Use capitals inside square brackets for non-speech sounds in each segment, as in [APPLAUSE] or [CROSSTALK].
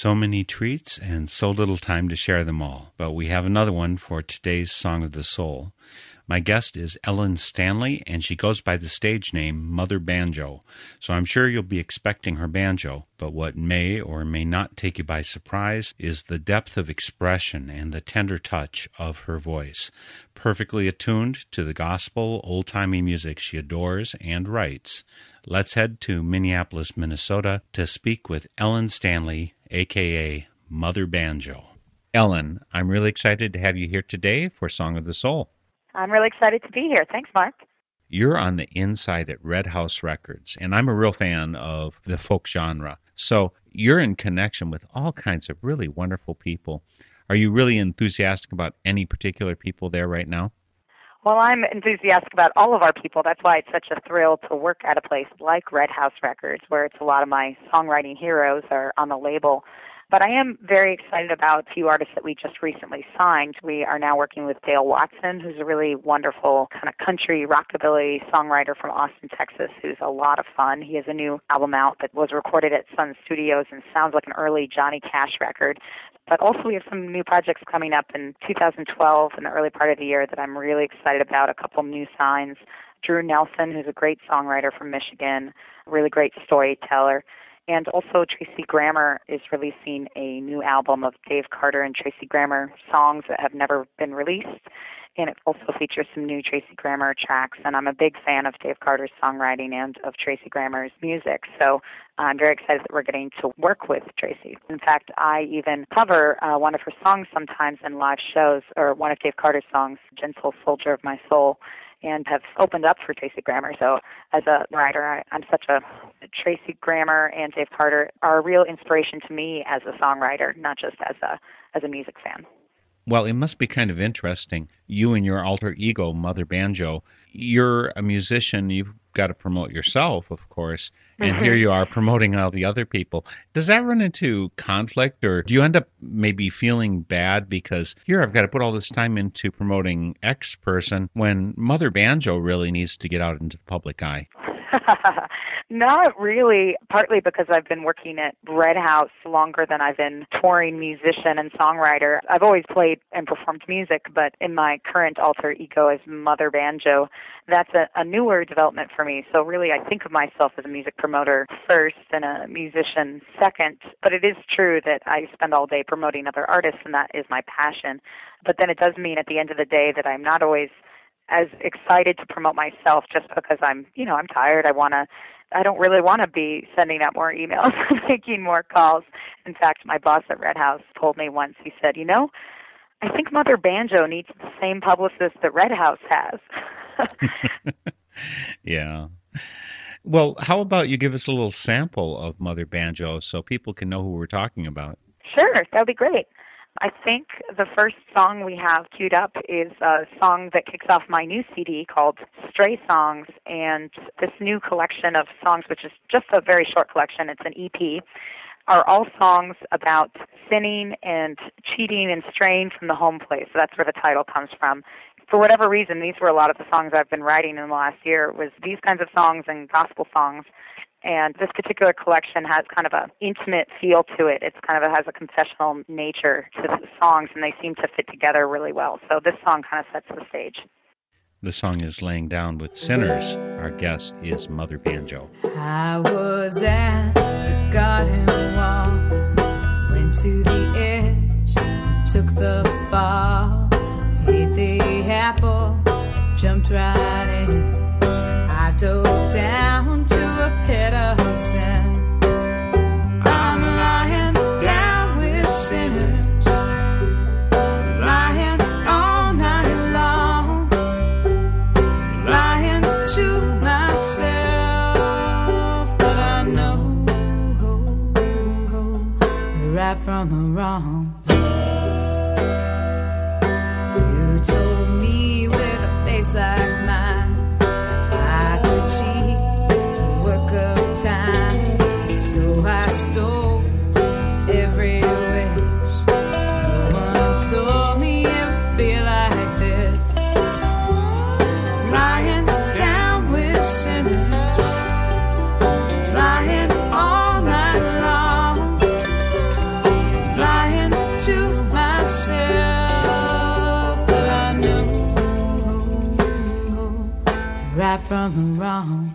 So many treats and so little time to share them all. But we have another one for today's Song of the Soul. My guest is Ellen Stanley, and she goes by the stage name Mother Banjo. So I'm sure you'll be expecting her banjo, but what may or may not take you by surprise is the depth of expression and the tender touch of her voice. Perfectly attuned to the gospel, old timey music she adores and writes. Let's head to Minneapolis, Minnesota to speak with Ellen Stanley, aka Mother Banjo. Ellen, I'm really excited to have you here today for Song of the Soul. I'm really excited to be here. Thanks, Mark. You're on the inside at Red House Records, and I'm a real fan of the folk genre. So you're in connection with all kinds of really wonderful people. Are you really enthusiastic about any particular people there right now? Well, I'm enthusiastic about all of our people. That's why it's such a thrill to work at a place like Red House Records, where it's a lot of my songwriting heroes are on the label. But I am very excited about a few artists that we just recently signed. We are now working with Dale Watson, who's a really wonderful kind of country rockabilly songwriter from Austin, Texas, who's a lot of fun. He has a new album out that was recorded at Sun Studios and sounds like an early Johnny Cash record. But also we have some new projects coming up in 2012 in the early part of the year that I'm really excited about. A couple new signs. Drew Nelson, who's a great songwriter from Michigan, a really great storyteller. And also, Tracy Grammer is releasing a new album of Dave Carter and Tracy Grammer songs that have never been released. And it also features some new Tracy Grammer tracks. And I'm a big fan of Dave Carter's songwriting and of Tracy Grammer's music. So I'm very excited that we're getting to work with Tracy. In fact, I even cover uh, one of her songs sometimes in live shows, or one of Dave Carter's songs, Gentle Soldier of My Soul and have opened up for Tracy Grammer. So as a writer, I, I'm such a Tracy Grammer and Dave Carter are a real inspiration to me as a songwriter, not just as a as a music fan. Well, it must be kind of interesting. You and your alter ego, Mother Banjo, you're a musician. You've got to promote yourself, of course. And mm-hmm. here you are promoting all the other people. Does that run into conflict, or do you end up maybe feeling bad because here I've got to put all this time into promoting X person when Mother Banjo really needs to get out into the public eye? [LAUGHS] Not really, partly because I've been working at Red House longer than I've been touring musician and songwriter. I've always played and performed music, but in my current alter ego as Mother Banjo, that's a, a newer development for me. So really I think of myself as a music promoter first and a musician second. But it is true that I spend all day promoting other artists and that is my passion. But then it does mean at the end of the day that I'm not always as excited to promote myself just because I'm, you know, I'm tired. I want to I don't really want to be sending out more emails [LAUGHS] and making more calls. In fact, my boss at Red House told me once, he said, "You know, I think Mother Banjo needs the same publicist that Red House has." [LAUGHS] yeah. Well, how about you give us a little sample of Mother Banjo so people can know who we're talking about? Sure, that would be great. I think the first song we have queued up is a song that kicks off my new CD called Stray Songs. And this new collection of songs, which is just a very short collection, it's an EP, are all songs about sinning and cheating and straying from the home place. So that's where the title comes from. For whatever reason, these were a lot of the songs I've been writing in the last year. Was these kinds of songs and gospel songs and this particular collection has kind of an intimate feel to it. It's kind of a, has a confessional nature to the songs, and they seem to fit together really well. So this song kind of sets the stage. The song is Laying Down with Sinners. Our guest is Mother Banjo. I was at the garden wall, went to the edge, took the fall, ate the apple, jumped right in. I dove from the wrong. From the wrong.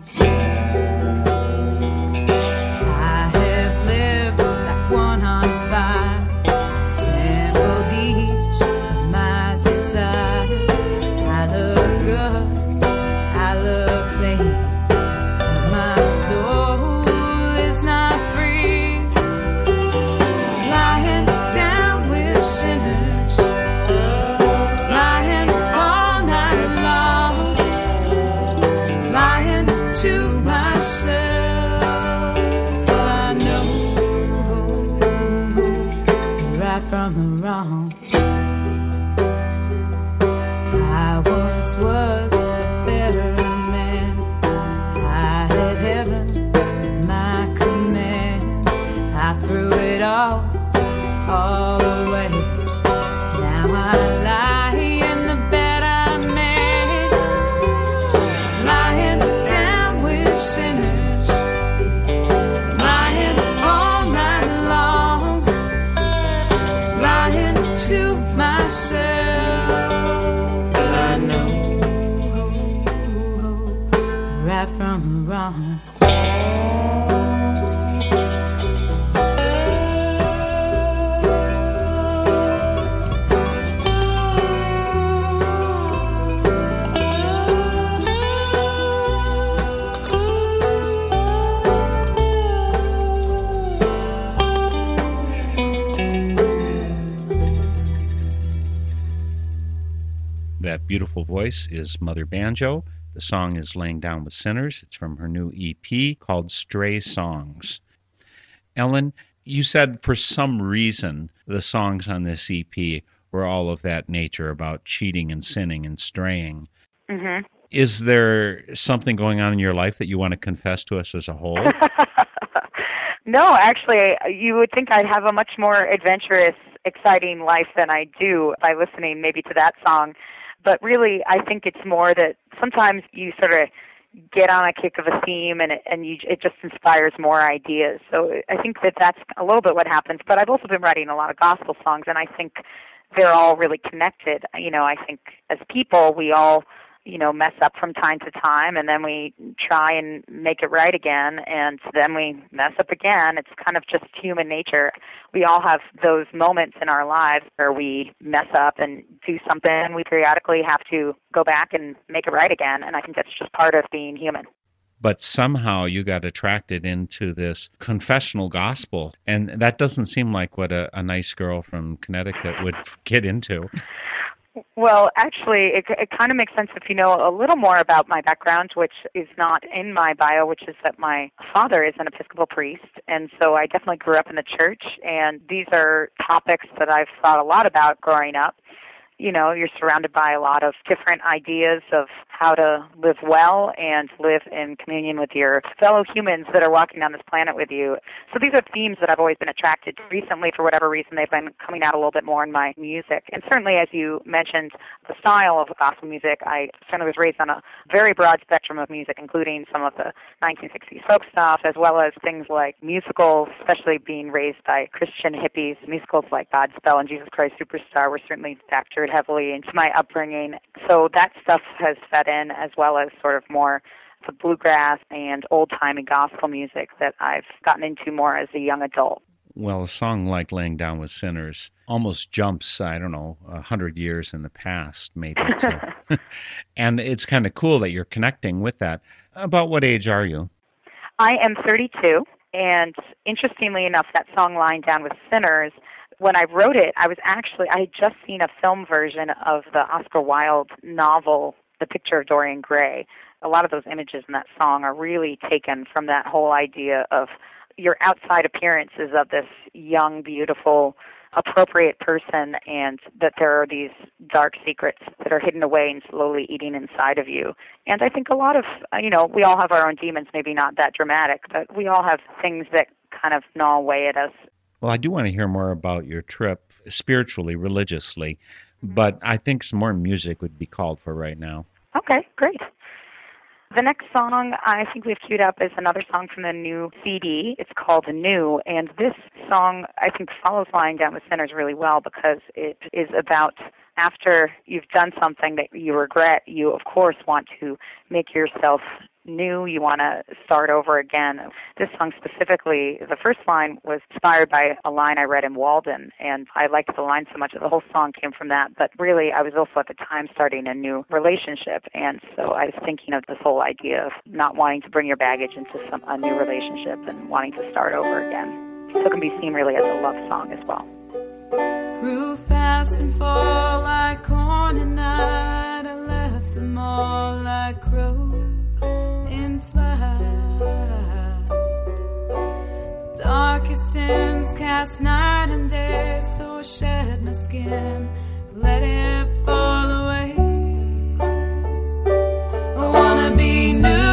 From wrong. That beautiful voice is Mother Banjo. The song is Laying Down with Sinners. It's from her new EP called Stray Songs. Ellen, you said for some reason the songs on this EP were all of that nature about cheating and sinning and straying. hmm Is there something going on in your life that you want to confess to us as a whole? [LAUGHS] no, actually, you would think I'd have a much more adventurous, exciting life than I do by listening maybe to that song. But really, I think it's more that sometimes you sort of get on a kick of a theme and it, and you, it just inspires more ideas. So I think that that's a little bit what happens. But I've also been writing a lot of gospel songs, and I think they're all really connected. You know, I think as people, we all you know mess up from time to time and then we try and make it right again and then we mess up again. It's kind of just human nature. We all have those moments in our lives where we mess up and do something. And we periodically have to go back and make it right again and i think that's just part of being human. But somehow you got attracted into this confessional gospel and that doesn't seem like what a, a nice girl from connecticut would get into well, actually, it, it kind of makes sense if you know a little more about my background, which is not in my bio, which is that my father is an Episcopal priest, and so I definitely grew up in the church, and these are topics that I've thought a lot about growing up you know, you're surrounded by a lot of different ideas of how to live well and live in communion with your fellow humans that are walking on this planet with you. So these are themes that I've always been attracted to. Recently, for whatever reason, they've been coming out a little bit more in my music. And certainly, as you mentioned, the style of gospel music, I certainly was raised on a very broad spectrum of music, including some of the 1960s folk stuff, as well as things like musicals, especially being raised by Christian hippies. Musicals like Godspell and Jesus Christ Superstar were certainly factored heavily into my upbringing. So that stuff has fed in as well as sort of more the bluegrass and old timey gospel music that I've gotten into more as a young adult. Well, a song like Laying Down with Sinners almost jumps, I don't know, a hundred years in the past, maybe. [LAUGHS] [LAUGHS] and it's kind of cool that you're connecting with that. About what age are you? I am 32. And interestingly enough, that song Lying Down with Sinners when I wrote it, I was actually I had just seen a film version of the Oscar Wilde novel, The Picture of Dorian Gray. A lot of those images in that song are really taken from that whole idea of your outside appearances of this young, beautiful, appropriate person, and that there are these dark secrets that are hidden away and slowly eating inside of you. And I think a lot of, uh, you know, we all have our own demons, maybe not that dramatic, but we all have things that kind of gnaw away at us well, I do want to hear more about your trip spiritually, religiously, but I think some more music would be called for right now. Okay, great. The next song I think we've queued up is another song from the new CD. It's called New, and this song I think follows Lying Down with Sinners really well because it is about after you've done something that you regret, you of course want to make yourself new, you want to start over again. This song specifically, the first line was inspired by a line I read in Walden, and I liked the line so much that the whole song came from that. But really, I was also at the time starting a new relationship, and so I was thinking of this whole idea of not wanting to bring your baggage into some a new relationship and wanting to start over again. So it can be seen really as a love song as well. Fast and fall like corn and night. I left them all like crows in flight. Darkest sins cast night and day, so I shed my skin, let it fall away. I wanna be new.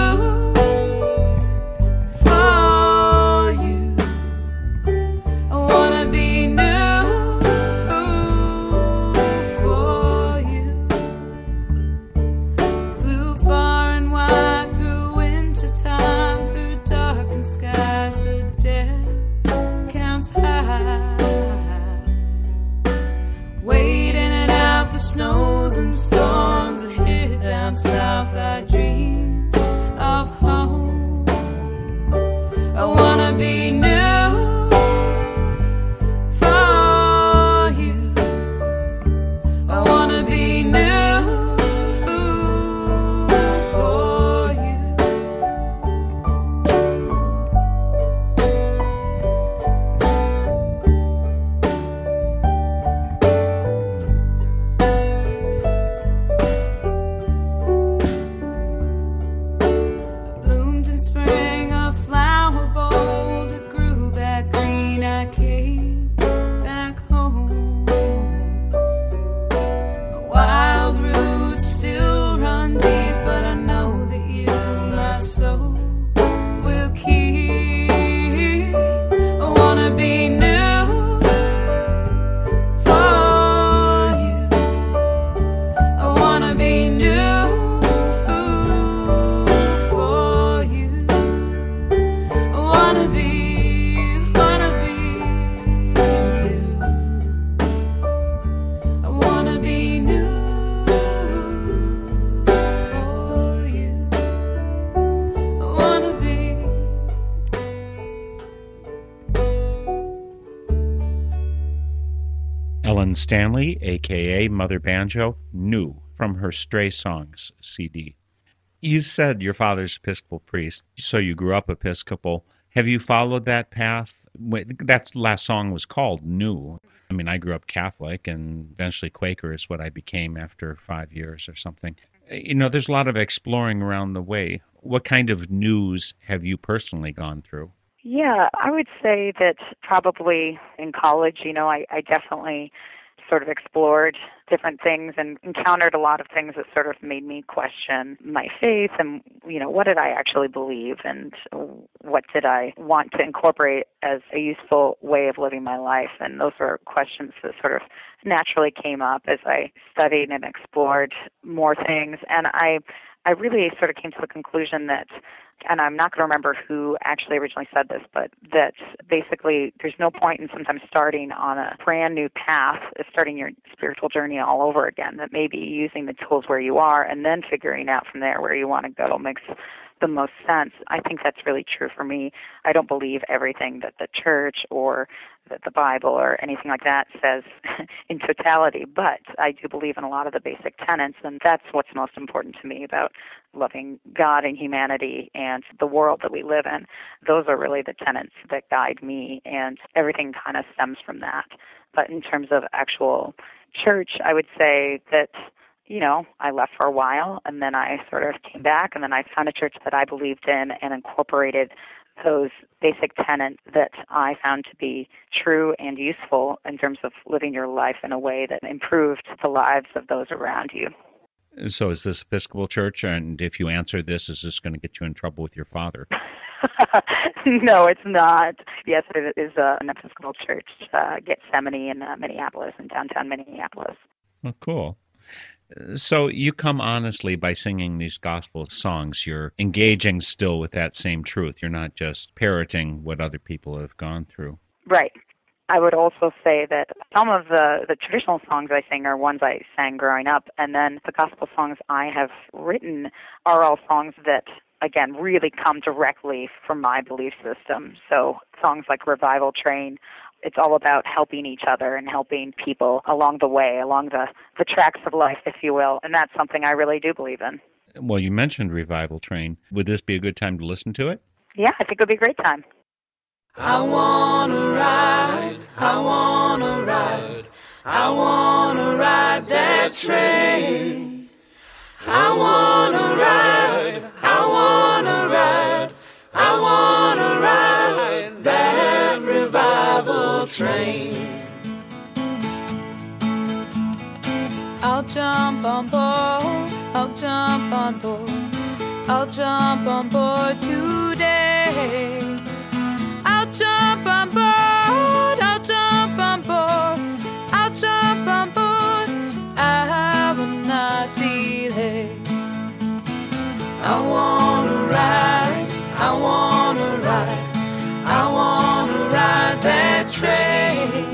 Stanley, aka Mother Banjo, New from her Stray Songs CD. You said your father's Episcopal priest, so you grew up Episcopal. Have you followed that path? That last song was called New. I mean, I grew up Catholic and eventually Quaker is what I became after five years or something. You know, there's a lot of exploring around the way. What kind of news have you personally gone through? Yeah, I would say that probably in college, you know, I, I definitely sort of explored different things and encountered a lot of things that sort of made me question my faith and you know what did I actually believe and what did I want to incorporate as a useful way of living my life? And those were questions that sort of naturally came up as I studied and explored more things. And I I really sort of came to the conclusion that and I'm not going to remember who actually originally said this, but that basically there's no point in sometimes starting on a brand new path, starting your spiritual journey all over again. That maybe using the tools where you are and then figuring out from there where you want to go makes the most sense. I think that's really true for me. I don't believe everything that the church or that the Bible or anything like that says [LAUGHS] in totality, but I do believe in a lot of the basic tenets, and that's what's most important to me about loving God and humanity and the world that we live in. Those are really the tenets that guide me, and everything kind of stems from that. But in terms of actual church, I would say that you know, I left for a while and then I sort of came back and then I found a church that I believed in and incorporated those basic tenets that I found to be true and useful in terms of living your life in a way that improved the lives of those around you. So, is this Episcopal Church? And if you answer this, is this going to get you in trouble with your father? [LAUGHS] no, it's not. Yes, it is uh, an Episcopal church, uh, Gethsemane in uh, Minneapolis, in downtown Minneapolis. Oh, cool. So you come honestly by singing these gospel songs. You're engaging still with that same truth. You're not just parroting what other people have gone through. Right. I would also say that some of the, the traditional songs I sing are ones I sang growing up, and then the gospel songs I have written are all songs that, again, really come directly from my belief system. So songs like Revival Train it's all about helping each other and helping people along the way, along the, the tracks of life, if you will. And that's something I really do believe in. Well, you mentioned Revival Train. Would this be a good time to listen to it? Yeah, I think it would be a great time. I wanna ride, I wanna ride, I wanna ride that train. I wanna ride, I wanna ride, I wanna train. I'll jump on board, I'll jump on board, I'll jump on board today. I'll jump on board, I'll jump on board, I'll jump on board, I will not delay. I wanna ride, I wanna ride, that train.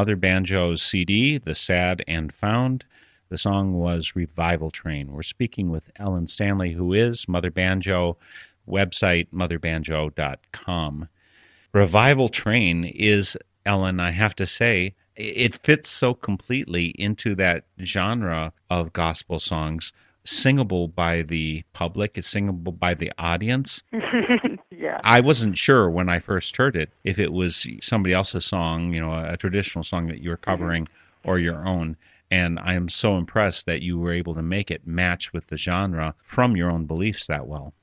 Mother Banjo's CD, The Sad and Found, the song was Revival Train. We're speaking with Ellen Stanley, who is Mother Banjo, website motherbanjo.com. Revival Train is, Ellen, I have to say, it fits so completely into that genre of gospel songs, singable by the public, it's singable by the audience. [LAUGHS] yeah. I wasn't sure when I first heard it if it was somebody else's song, you know, a traditional song that you were mm-hmm. covering or your own. And I am so impressed that you were able to make it match with the genre from your own beliefs that well.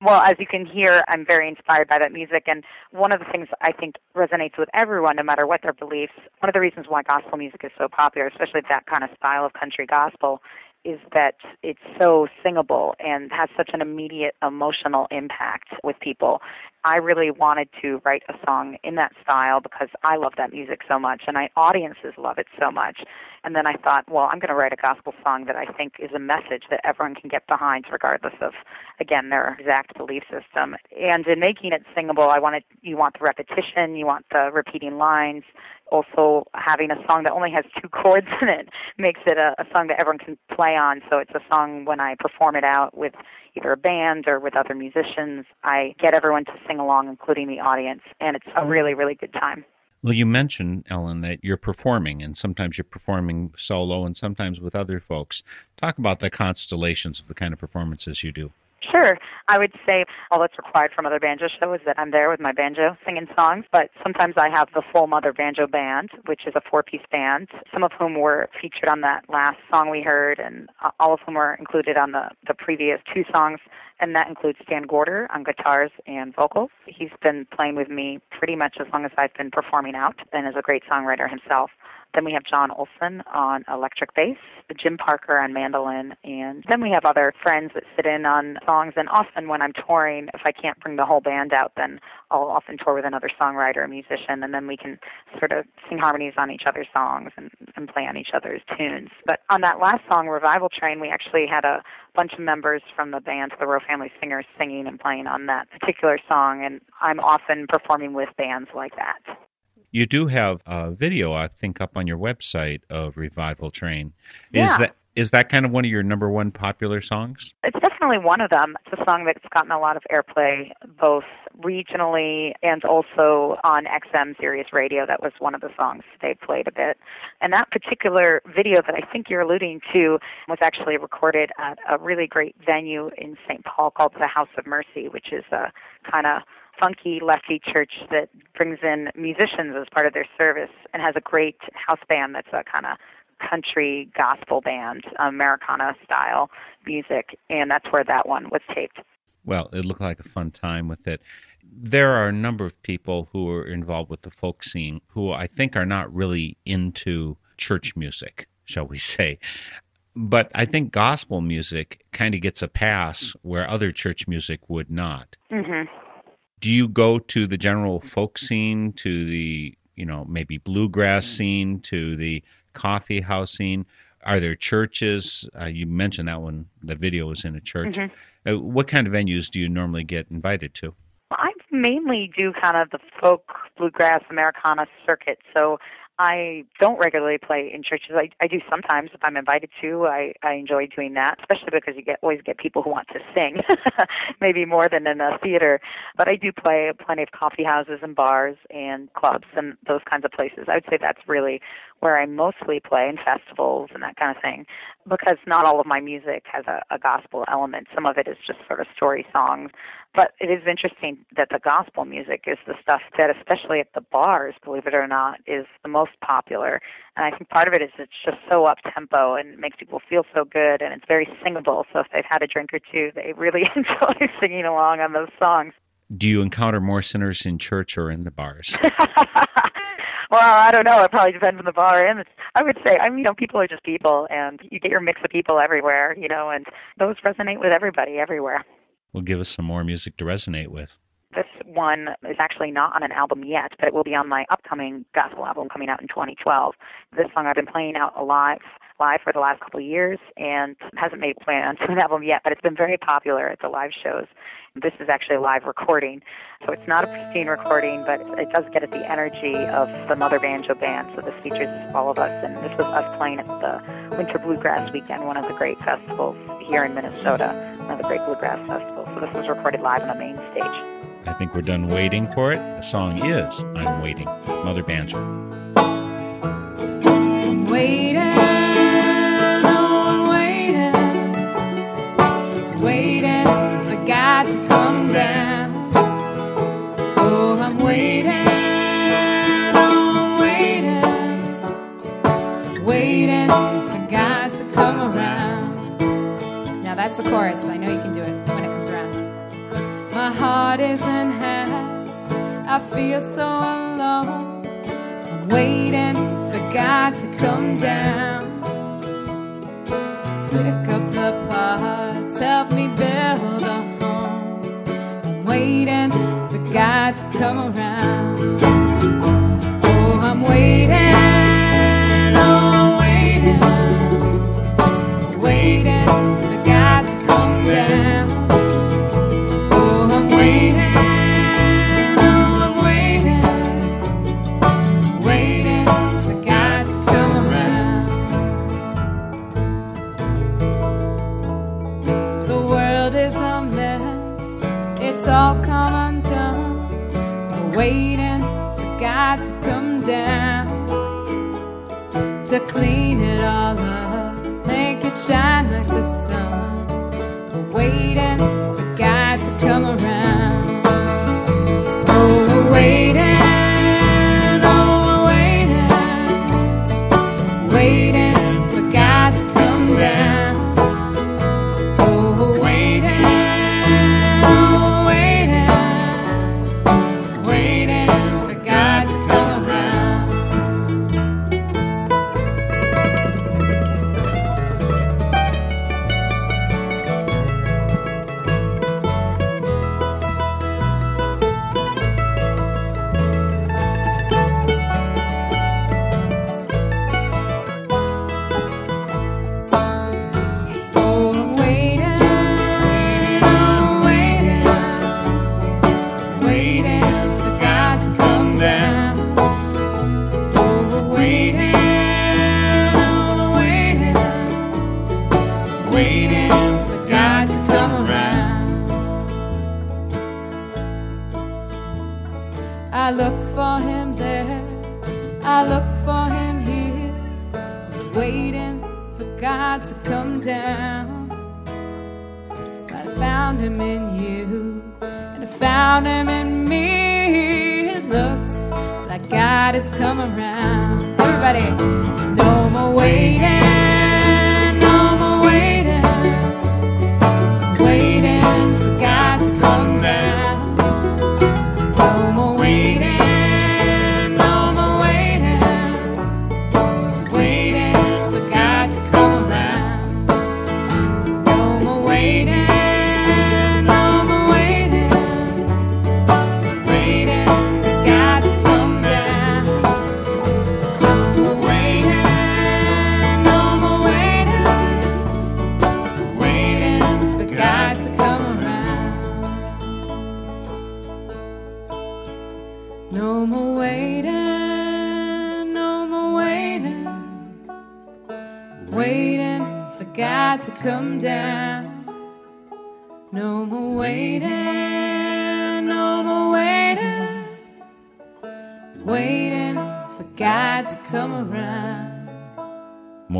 Well, as you can hear, I'm very inspired by that music. And one of the things I think resonates with everyone, no matter what their beliefs, one of the reasons why gospel music is so popular, especially that kind of style of country gospel, is that it's so singable and has such an immediate emotional impact with people. I really wanted to write a song in that style because I love that music so much and I audiences love it so much. And then I thought, well, I'm going to write a gospel song that I think is a message that everyone can get behind regardless of again their exact belief system. And in making it singable, I wanted you want the repetition, you want the repeating lines, also having a song that only has [LAUGHS] two chords in it makes it a, a song that everyone can play on. So it's a song when I perform it out with either a band or with other musicians, I get everyone to sing along, including the audience, and it's a really, really good time. Well, you mentioned, Ellen, that you're performing, and sometimes you're performing solo and sometimes with other folks. Talk about the constellations of the kind of performances you do. Sure. I would say all that's required from Mother Banjo Show is that I'm there with my banjo singing songs, but sometimes I have the full Mother Banjo Band, which is a four piece band, some of whom were featured on that last song we heard, and uh, all of whom were included on the, the previous two songs, and that includes Stan Gorder on guitars and vocals. He's been playing with me pretty much as long as I've been performing out, and is a great songwriter himself. Then we have John Olson on electric bass, Jim Parker on mandolin, and then we have other friends that sit in on songs. And often when I'm touring, if I can't bring the whole band out, then I'll often tour with another songwriter or musician, and then we can sort of sing harmonies on each other's songs and, and play on each other's tunes. But on that last song, Revival Train, we actually had a bunch of members from the band, the Royal Family Singers, singing and playing on that particular song, and I'm often performing with bands like that. You do have a video, I think, up on your website of Revival Train. Is Yeah. that is that kind of one of your number one popular songs? It's definitely one of them. It's a song that's gotten a lot of airplay, both regionally and also on XM Sirius Radio. That was one of the songs they played a bit. And that particular video that I think you're alluding to was actually recorded at a really great venue in St. Paul called the House of Mercy, which is a kind of funky lefty church that brings in musicians as part of their service and has a great house band that's a kind of country gospel band, Americana style music, and that's where that one was taped. Well, it looked like a fun time with it. There are a number of people who are involved with the folk scene who I think are not really into church music, shall we [LAUGHS] say. But I think gospel music kind of gets a pass where other church music would not. hmm Do you go to the general folk scene, to the, you know, maybe bluegrass scene, to the coffee housing? Are there churches? Uh, you mentioned that one, the video was in a church. Mhm. Uh, what kind of venues do you normally get invited to? I mainly do kind of the folk, bluegrass, Americana circuit. So I don't regularly play in churches. I, I do sometimes if I'm invited to. I, I enjoy doing that, especially because you get always get people who want to sing, [LAUGHS] maybe more than in a theater. But I do play plenty of coffee houses and bars and clubs and those kinds of places. I would say that's really where I mostly play in festivals and that kind of thing, because not all of my music has a, a gospel element. Some of it is just sort of story songs. But it is interesting that the gospel music is the stuff that, especially at the bars, believe it or not, is the most popular. And I think part of it is it's just so up tempo and makes people feel so good, and it's very singable. So if they've had a drink or two, they really [LAUGHS] enjoy singing along on those songs. Do you encounter more sinners in church or in the bars? [LAUGHS] well, I don't know. It probably depends on the bar. And I would say, I mean, you know, people are just people, and you get your mix of people everywhere, you know, and those resonate with everybody everywhere. Well, give us some more music to resonate with. This one is actually not on an album yet, but it will be on my upcoming gospel album coming out in 2012. This song I've been playing out a lot live for the last couple of years and hasn't made plans to an album yet, but it's been very popular at the live shows. This is actually a live recording, so it's not a pristine recording, but it does get at the energy of the Mother Banjo Band. So this features all of us, and this was us playing at the Winter Bluegrass Weekend, one of the great festivals here in Minnesota, one of the great bluegrass festivals. So this was recorded live on the main stage. I think we're done waiting for it. The song is I'm Waiting, Mother Banjo. To come down. Oh, I'm waiting, I'm waiting, waiting for God to come around. Now that's the chorus. I know you can do it when it comes around. My heart is in halves. I feel so alone. I'm waiting for God to come down. Pick up the parts, help me build a God to come around. Oh, I'm waiting. Oh, wait, waiting for God to come oh, around. Oh I'm waiting, waiting for God to clean it all up, make it shine like the sun. We're waiting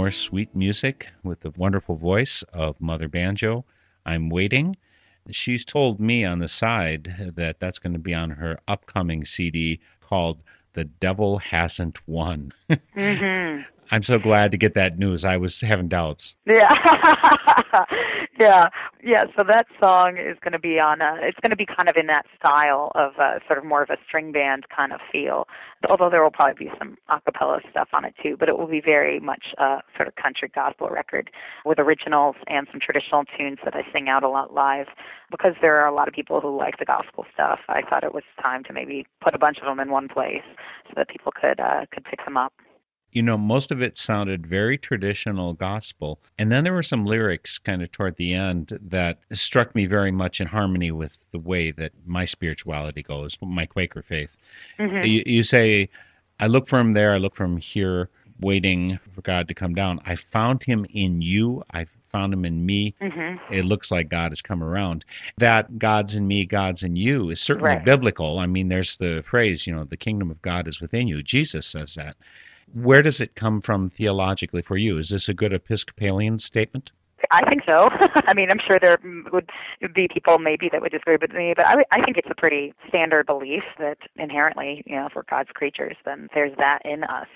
more sweet music with the wonderful voice of Mother Banjo. I'm waiting. She's told me on the side that that's going to be on her upcoming CD called The Devil Hasn't Won. [LAUGHS] mm-hmm. I'm so glad to get that news. I was having doubts. Yeah. [LAUGHS] yeah. Yeah. So that song is going to be on a, it's going to be kind of in that style of uh, sort of more of a string band kind of feel. Although there will probably be some a cappella stuff on it too, but it will be very much a sort of country gospel record with originals and some traditional tunes that I sing out a lot live because there are a lot of people who like the gospel stuff. I thought it was time to maybe put a bunch of them in one place so that people could uh, could pick them up you know, most of it sounded very traditional gospel. And then there were some lyrics kind of toward the end that struck me very much in harmony with the way that my spirituality goes, my Quaker faith. Mm-hmm. You, you say, I look for him there, I look for him here, waiting for God to come down. I found him in you. I found him in me. Mm-hmm. It looks like God has come around. That God's in me, God's in you is certainly right. biblical. I mean, there's the phrase, you know, the kingdom of God is within you. Jesus says that. Where does it come from theologically for you? Is this a good Episcopalian statement? I think so. [LAUGHS] I mean, I'm sure there would be people maybe that would disagree with me, but I, I think it's a pretty standard belief that inherently, you know, if we're God's creatures, then there's that in us.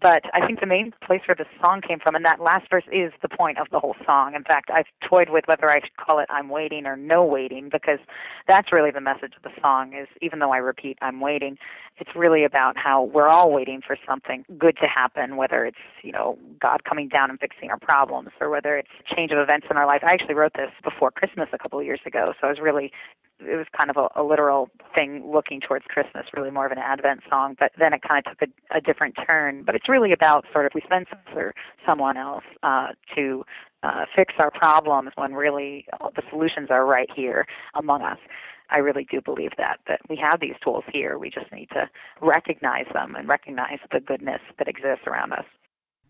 But I think the main place where the song came from, and that last verse is the point of the whole song. In fact, I've toyed with whether I should call it I'm Waiting or No Waiting, because that's really the message of the song is even though I repeat I'm waiting, it's really about how we're all waiting for something good to happen, whether it's, you know, God coming down and fixing our problems or whether it's change of events in our life. I actually wrote this before Christmas a couple of years ago, so I was really it was kind of a, a literal thing looking towards Christmas, really more of an Advent song. But then it kind of took a, a different turn. But it's really about sort of we spend for someone else uh, to uh, fix our problems when really the solutions are right here among us. I really do believe that that we have these tools here. We just need to recognize them and recognize the goodness that exists around us.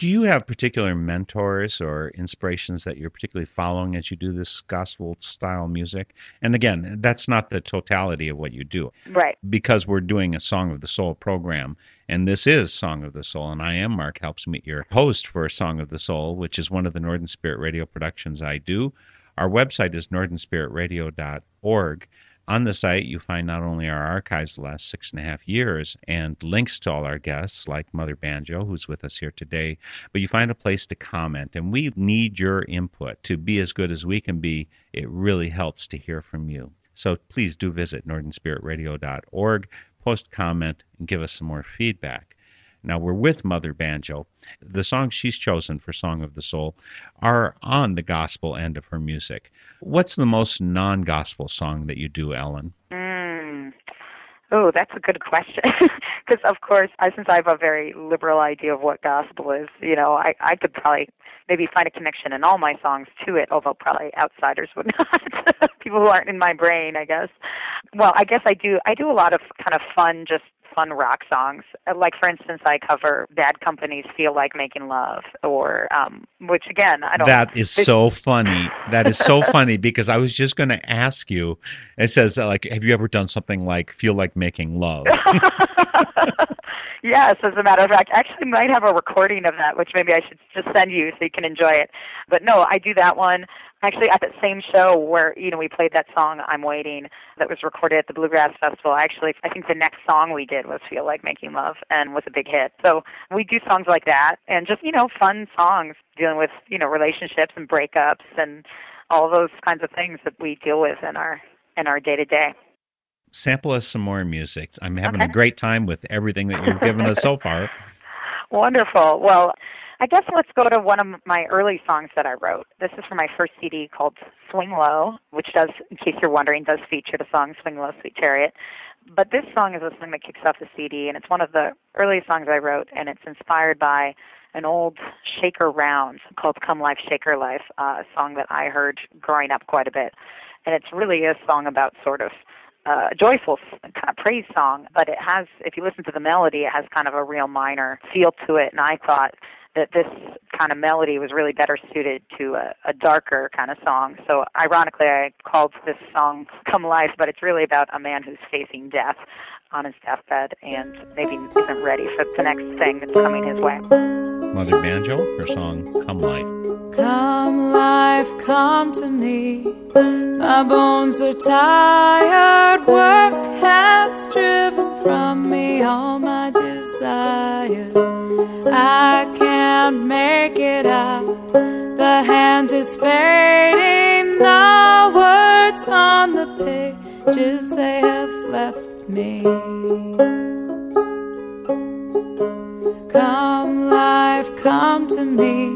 Do you have particular mentors or inspirations that you're particularly following as you do this gospel style music? And again, that's not the totality of what you do. Right. Because we're doing a Song of the Soul program, and this is Song of the Soul, and I am Mark Helpsmeet, your host for Song of the Soul, which is one of the Northern Spirit Radio productions I do. Our website is northernspiritradio.org. On the site, you find not only our archives the last six and a half years and links to all our guests, like Mother Banjo, who's with us here today, but you find a place to comment. And we need your input to be as good as we can be. It really helps to hear from you. So please do visit northernspiritradio.org, post comment, and give us some more feedback. Now we're with Mother Banjo. The songs she's chosen for Song of the Soul are on the gospel end of her music. What's the most non gospel song that you do, Ellen? Mm. Oh, that's a good question. [LAUGHS] Because, of course, I, since I have a very liberal idea of what gospel is, you know, I, I could probably maybe find a connection in all my songs to it, although probably outsiders would [LAUGHS] not. [LAUGHS] People who aren't in my brain, I guess. Well, I guess I do. I do a lot of kind of fun, just fun rock songs. Uh, like for instance, I cover Bad Company's "Feel Like Making Love," or um, which again, I don't. That is so funny. That is so [LAUGHS] funny because I was just going to ask you. It says like, have you ever done something like "Feel Like Making Love"? [LAUGHS] yes, as a matter of fact, I actually might have a recording of that, which maybe I should just send you so you can enjoy it. But no, I do that one actually at that same show where you know we played that song i'm waiting that was recorded at the bluegrass festival actually i think the next song we did was feel like making love and was a big hit. So we do songs like that and just you know fun songs dealing with you know relationships and breakups and all those kinds of things that we deal with in our in our day to day sample us some more music. I'm having okay. a great time with everything that you've given us so far. [LAUGHS] Wonderful. Well I guess let's go to one of my early songs that I wrote. This is from my first CD called Swing Low, which does, in case you're wondering, does feature the song Swing Low, Sweet Chariot. But this song is a song that kicks off the CD, and it's one of the earliest songs I wrote, and it's inspired by an old Shaker Round called Come Life, Shaker Life, uh, a song that I heard growing up quite a bit. And it's really a song about sort of uh, a joyful kind of praise song, but it has, if you listen to the melody, it has kind of a real minor feel to it. And I thought that this kind of melody was really better suited to a, a darker kind of song. So ironically, I called this song "Come Life," but it's really about a man who's facing death on his deathbed and maybe isn't ready for the next thing that's coming his way. Mother Banjo, her song "Come Life." Come, life, come to me. My bones are tired. Work has driven from me all my desire. I can't make it out. The hand is fading. The words on the pages they have left me. Come, life, come to me.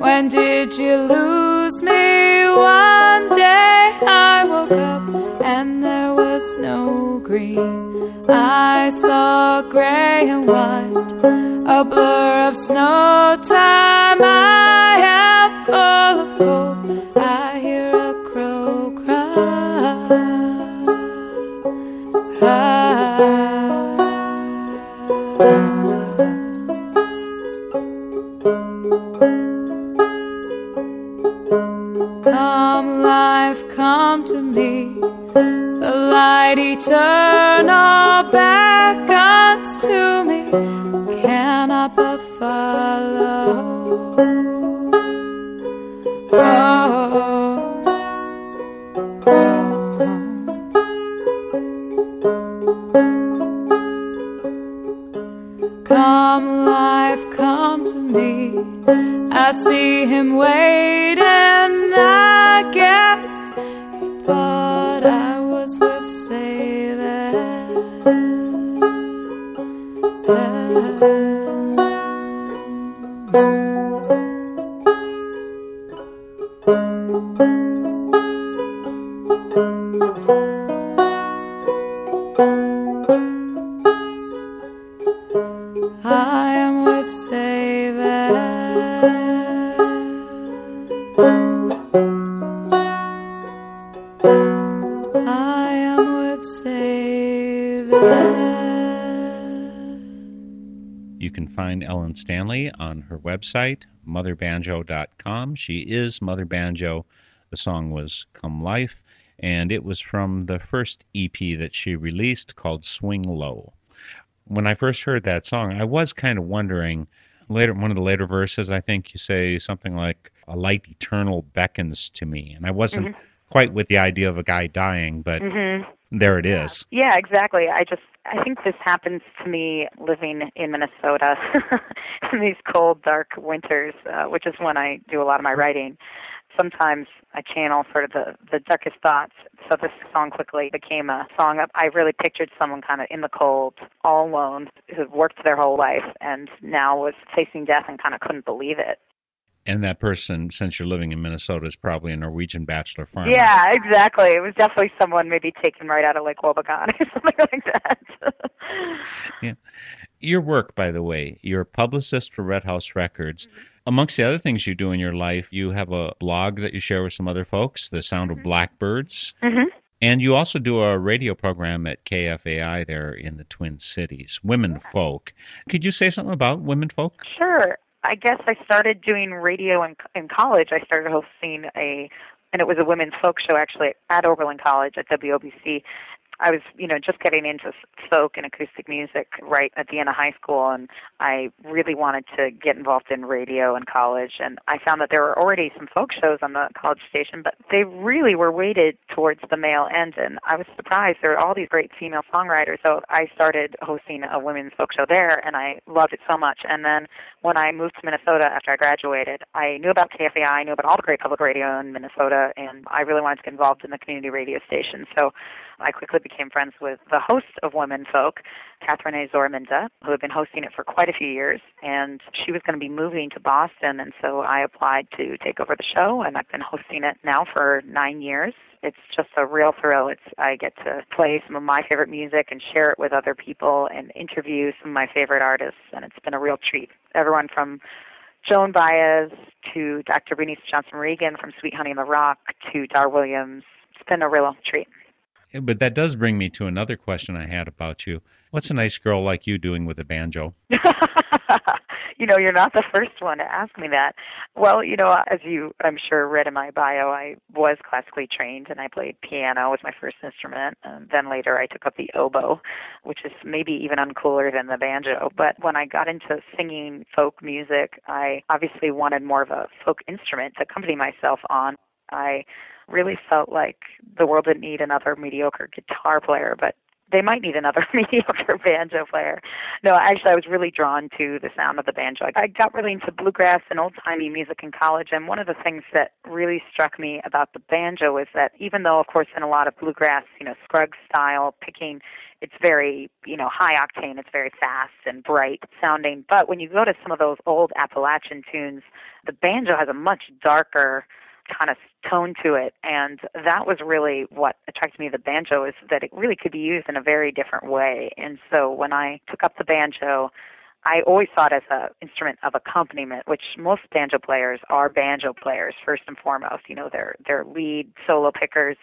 When did you lose me? One day I woke up and there was no green. I saw gray and white, a blur of snow time. I am full of cold. I hear a website, motherbanjo.com. She is Mother Banjo. The song was Come Life, and it was from the first EP that she released called Swing Low. When I first heard that song, I was kind of wondering. Later, one of the later verses, I think you say something like, "A light eternal beckons to me," and I wasn't mm-hmm. quite with the idea of a guy dying, but mm-hmm. there it is. Yeah, exactly. I just I think this happens to me living in Minnesota [LAUGHS] in these cold, dark winters, uh, which is when I do a lot of my writing. Sometimes I channel sort of the the darkest thoughts. So this song quickly became a song. I really pictured someone kind of in the cold, all alone, who'd worked their whole life and now was facing death and kind of couldn't believe it. And that person, since you're living in Minnesota, is probably a Norwegian bachelor farmer. Yeah, exactly. It was definitely someone maybe taken right out of Lake Wobegon [LAUGHS] or something like that. [LAUGHS] yeah. Your work, by the way, you're a publicist for Red House Records. Amongst the other things you do in your life, you have a blog that you share with some other folks, The Sound of Blackbirds. Mhm. And you also do a radio program at KFAI there in the Twin Cities, Women Folk. Could you say something about Women Folk? Sure. I guess I started doing radio in in college. I started hosting a, and it was a women's folk show actually at Oberlin College at WOBC. I was, you know, just getting into folk and acoustic music right at the end of high school, and I really wanted to get involved in radio in college. And I found that there were already some folk shows on the college station, but they really were weighted towards the male end. And I was surprised there were all these great female songwriters. So I started hosting a women's folk show there, and I loved it so much. And then when I moved to Minnesota after I graduated, I knew about KFAI, I knew about all the great public radio in Minnesota, and I really wanted to get involved in the community radio station. So I quickly became friends with the host of Women Folk, Catherine A. Zorminda, who had been hosting it for quite a few years, and she was going to be moving to Boston, and so I applied to take over the show, and I've been hosting it now for nine years. It's just a real thrill. It's I get to play some of my favorite music and share it with other people and interview some of my favorite artists, and it's been a real treat. Everyone from Joan Baez to Dr. Bernice Johnson Reagon from Sweet Honey in the Rock to Dar Williams. It's been a real treat. But that does bring me to another question I had about you. What's a nice girl like you doing with a banjo? [LAUGHS] you know, you're not the first one to ask me that. Well, you know, as you I'm sure read in my bio, I was classically trained and I played piano was my first instrument. And then later I took up the oboe, which is maybe even uncooler than the banjo. But when I got into singing folk music, I obviously wanted more of a folk instrument to accompany myself on. I really felt like the world didn't need another mediocre guitar player, but they might need another [LAUGHS] mediocre banjo player. No, actually, I was really drawn to the sound of the banjo. I got really into bluegrass and old timey music in college, and one of the things that really struck me about the banjo was that even though, of course, in a lot of bluegrass, you know, Scruggs style picking, it's very, you know, high octane, it's very fast and bright sounding. But when you go to some of those old Appalachian tunes, the banjo has a much darker kind of tone to it. And that was really what attracted me to the banjo is that it really could be used in a very different way. And so when i took up the banjo I always it as an instrument of accompaniment, which most banjo players are banjo players first and foremost. You know, they're they're lead solo pickers.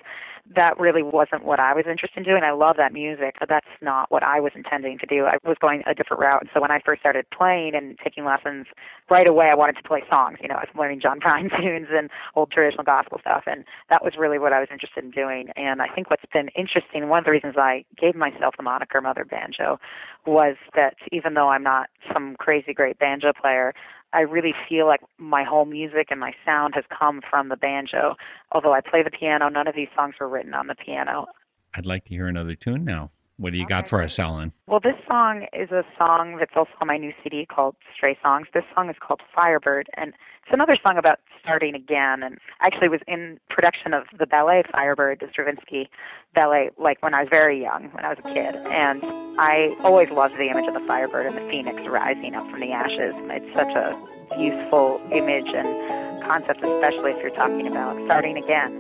That really wasn't what I was interested in doing. I love that music, but that's not what I was intending to do. I was going a different route. And So when I first started playing and taking lessons, right away I wanted to play songs. You know, I was learning John Prine [LAUGHS] tunes and old traditional gospel stuff, and that was really what I was interested in doing. And I think what's been interesting, one of the reasons I gave myself the moniker Mother Banjo, was that even though I'm not some crazy great banjo player, I really feel like my whole music and my sound has come from the banjo. Although I play the piano, none of these songs were written on the piano. I'd like to hear another tune now. What do you okay. got for us, Ellen? Well, this song is a song that's also on my new CD called Stray Songs. This song is called Firebird, and it's another song about starting again. And actually was in production of the ballet Firebird, the Stravinsky ballet, like when I was very young, when I was a kid. And I always loved the image of the Firebird and the phoenix rising up from the ashes. It's such a useful image and concept, especially if you're talking about starting again.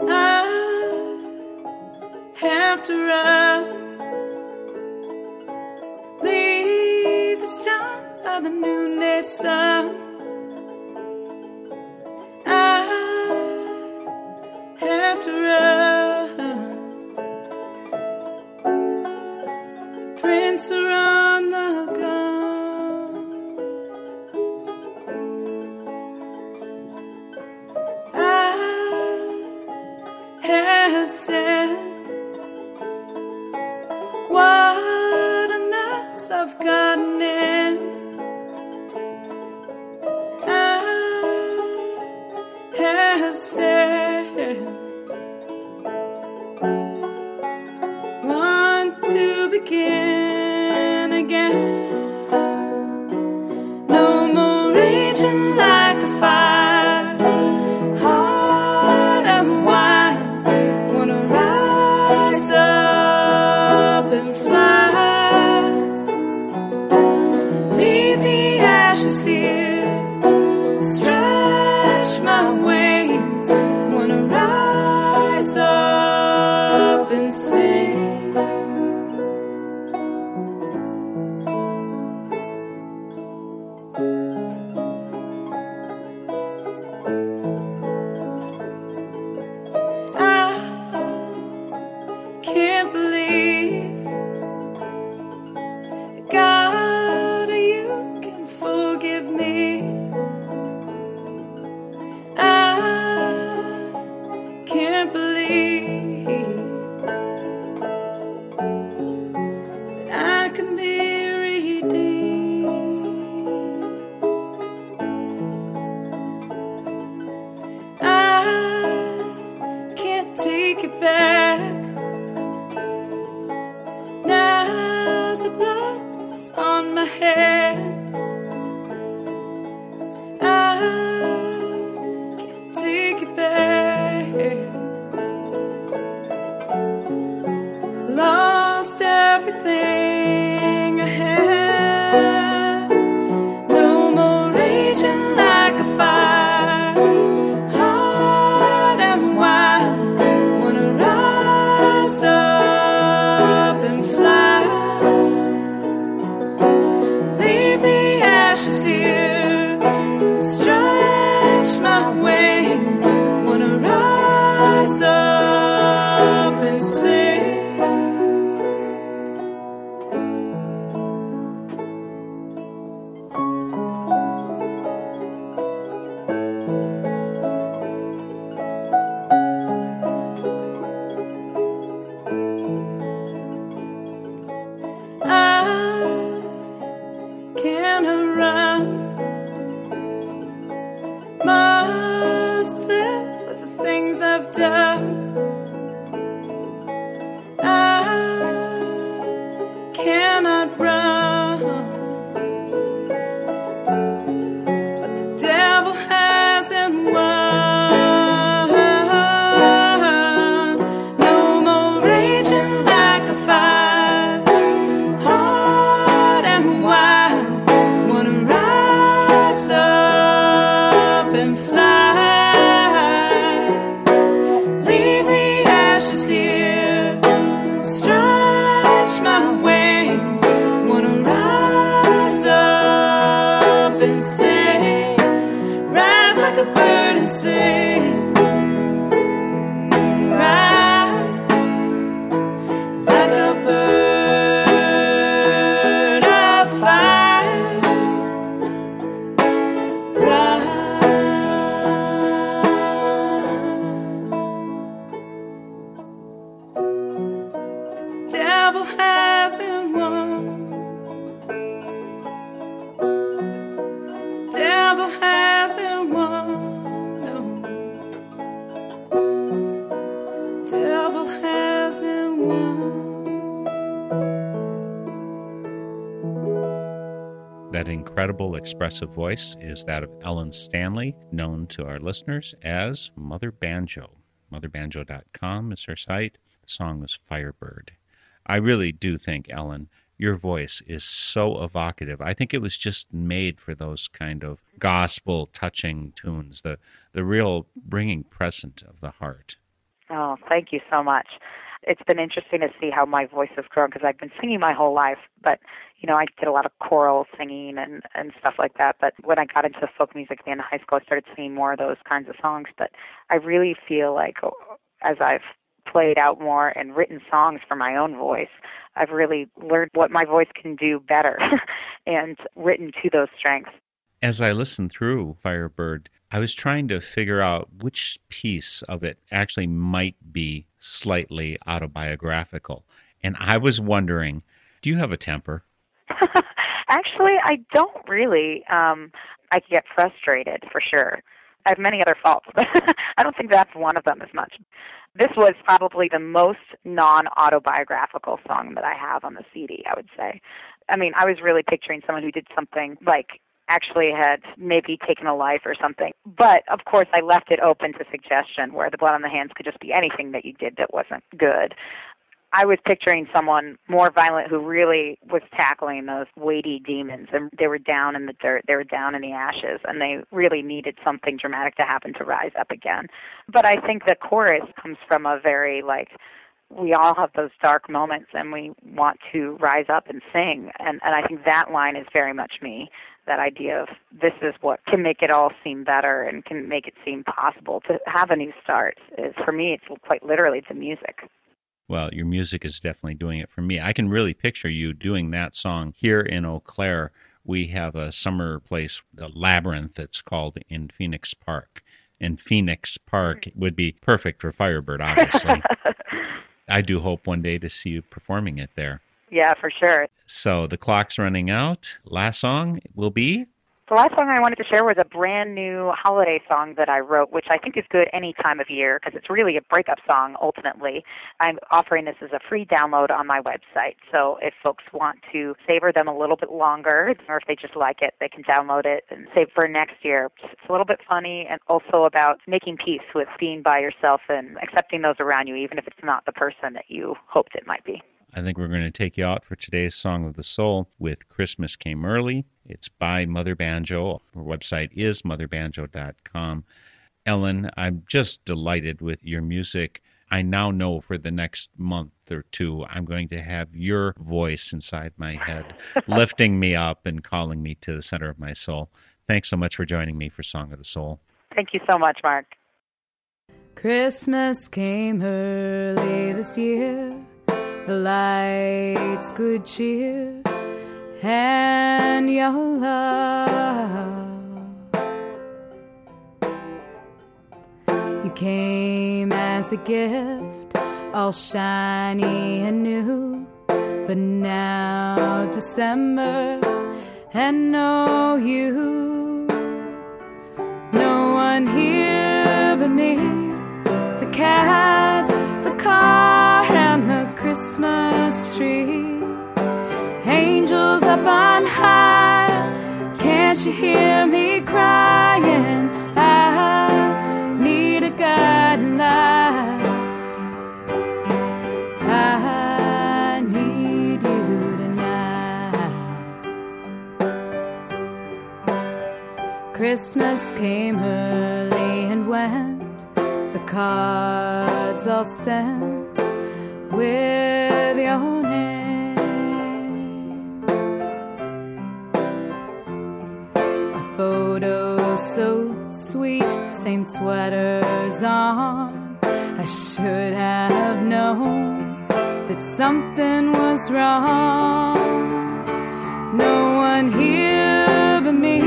I have to run. Leave this town by the noonday sun. have to run. Prints are incredible expressive voice is that of Ellen Stanley, known to our listeners as Mother Banjo. MotherBanjo.com is her site. The song was Firebird. I really do think, Ellen, your voice is so evocative. I think it was just made for those kind of gospel touching tunes, the, the real bringing present of the heart. Oh, thank you so much. It's been interesting to see how my voice has grown because I've been singing my whole life, but you know, I did a lot of choral singing and and stuff like that. But when I got into folk music end of high school, I started singing more of those kinds of songs. But I really feel like oh, as I've played out more and written songs for my own voice, I've really learned what my voice can do better [LAUGHS] and written to those strengths. As I listened through Firebird, I was trying to figure out which piece of it actually might be slightly autobiographical. And I was wondering, do you have a temper? [LAUGHS] Actually, I don't really. Um, I get frustrated for sure. I have many other faults, but [LAUGHS] I don't think that's one of them as much. This was probably the most non autobiographical song that I have on the CD, I would say. I mean, I was really picturing someone who did something like actually had maybe taken a life or something. But of course, I left it open to suggestion where the blood on the hands could just be anything that you did that wasn't good. I was picturing someone more violent who really was tackling those weighty demons and they were down in the dirt, they were down in the ashes and they really needed something dramatic to happen to rise up again. But I think the chorus comes from a very like we all have those dark moments and we want to rise up and sing and and I think that line is very much me that idea of this is what can make it all seem better and can make it seem possible to have a new start is for me it's quite literally the music Well, your music is definitely doing it for me. I can really picture you doing that song here in Eau Claire. We have a summer place, a labyrinth, it's called in Phoenix Park. And Phoenix Park would be perfect for Firebird, obviously. [LAUGHS] I do hope one day to see you performing it there. Yeah for sure So the clock's running out. Last song will be The last song I wanted to share was a brand new holiday song that I wrote, which I think is good any time of year because it's really a breakup song ultimately. I'm offering this as a free download on my website. So if folks want to savor them a little bit longer, or if they just like it, they can download it and save for next year. It's a little bit funny and also about making peace with being by yourself and accepting those around you, even if it's not the person that you hoped it might be. I think we're going to take you out for today's Song of the Soul with Christmas Came Early. It's by Mother Banjo. Her website is motherbanjo.com. Ellen, I'm just delighted with your music. I now know for the next month or two, I'm going to have your voice inside my head, [LAUGHS] lifting me up and calling me to the center of my soul. Thanks so much for joining me for Song of the Soul. Thank you so much, Mark. Christmas came early this year, the lights good cheer, and your love. You came as a gift, all shiny and new, but now December and no you. No one here but me Christmas tree. Angels up on high, can't you hear me crying? I need a guiding light. I need you tonight. Christmas came early and went, the cards all sent. With name. A photo so sweet, same sweaters on. I should have known that something was wrong. No one here but me,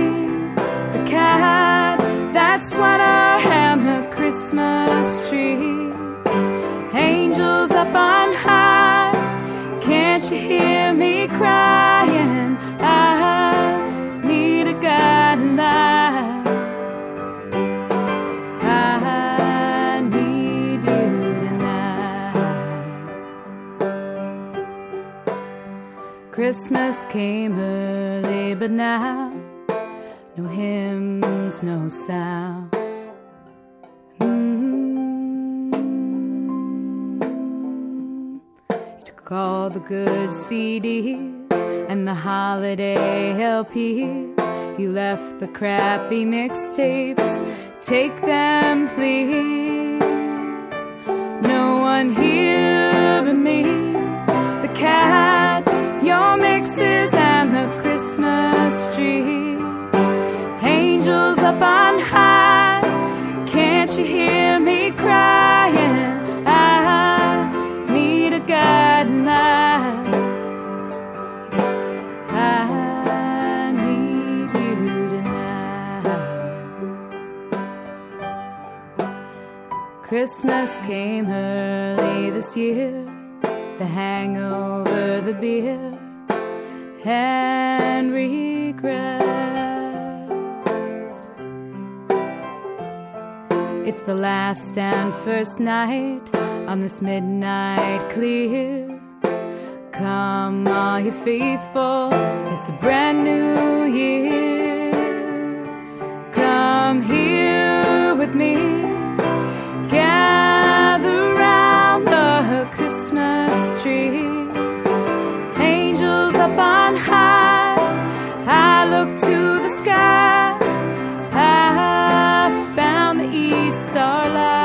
the cat, that sweater, and the Christmas tree. Angels up on high, can't you hear me crying? I need a guiding light. I need you tonight. Christmas came early, but now no hymns, no sounds. All the good CDs and the holiday LPs. You left the crappy mixtapes. Take them, please. No one here but me, the cat, your mixes, and the Christmas tree. Angels up on high, can't you hear me crying? Christmas came early this year, the hangover, the beer, and regrets. It's the last and first night on this midnight clear. Come, all you faithful, it's a brand new year. Come here with me, tree. Angels up on high, I look to the sky. I found the east starlight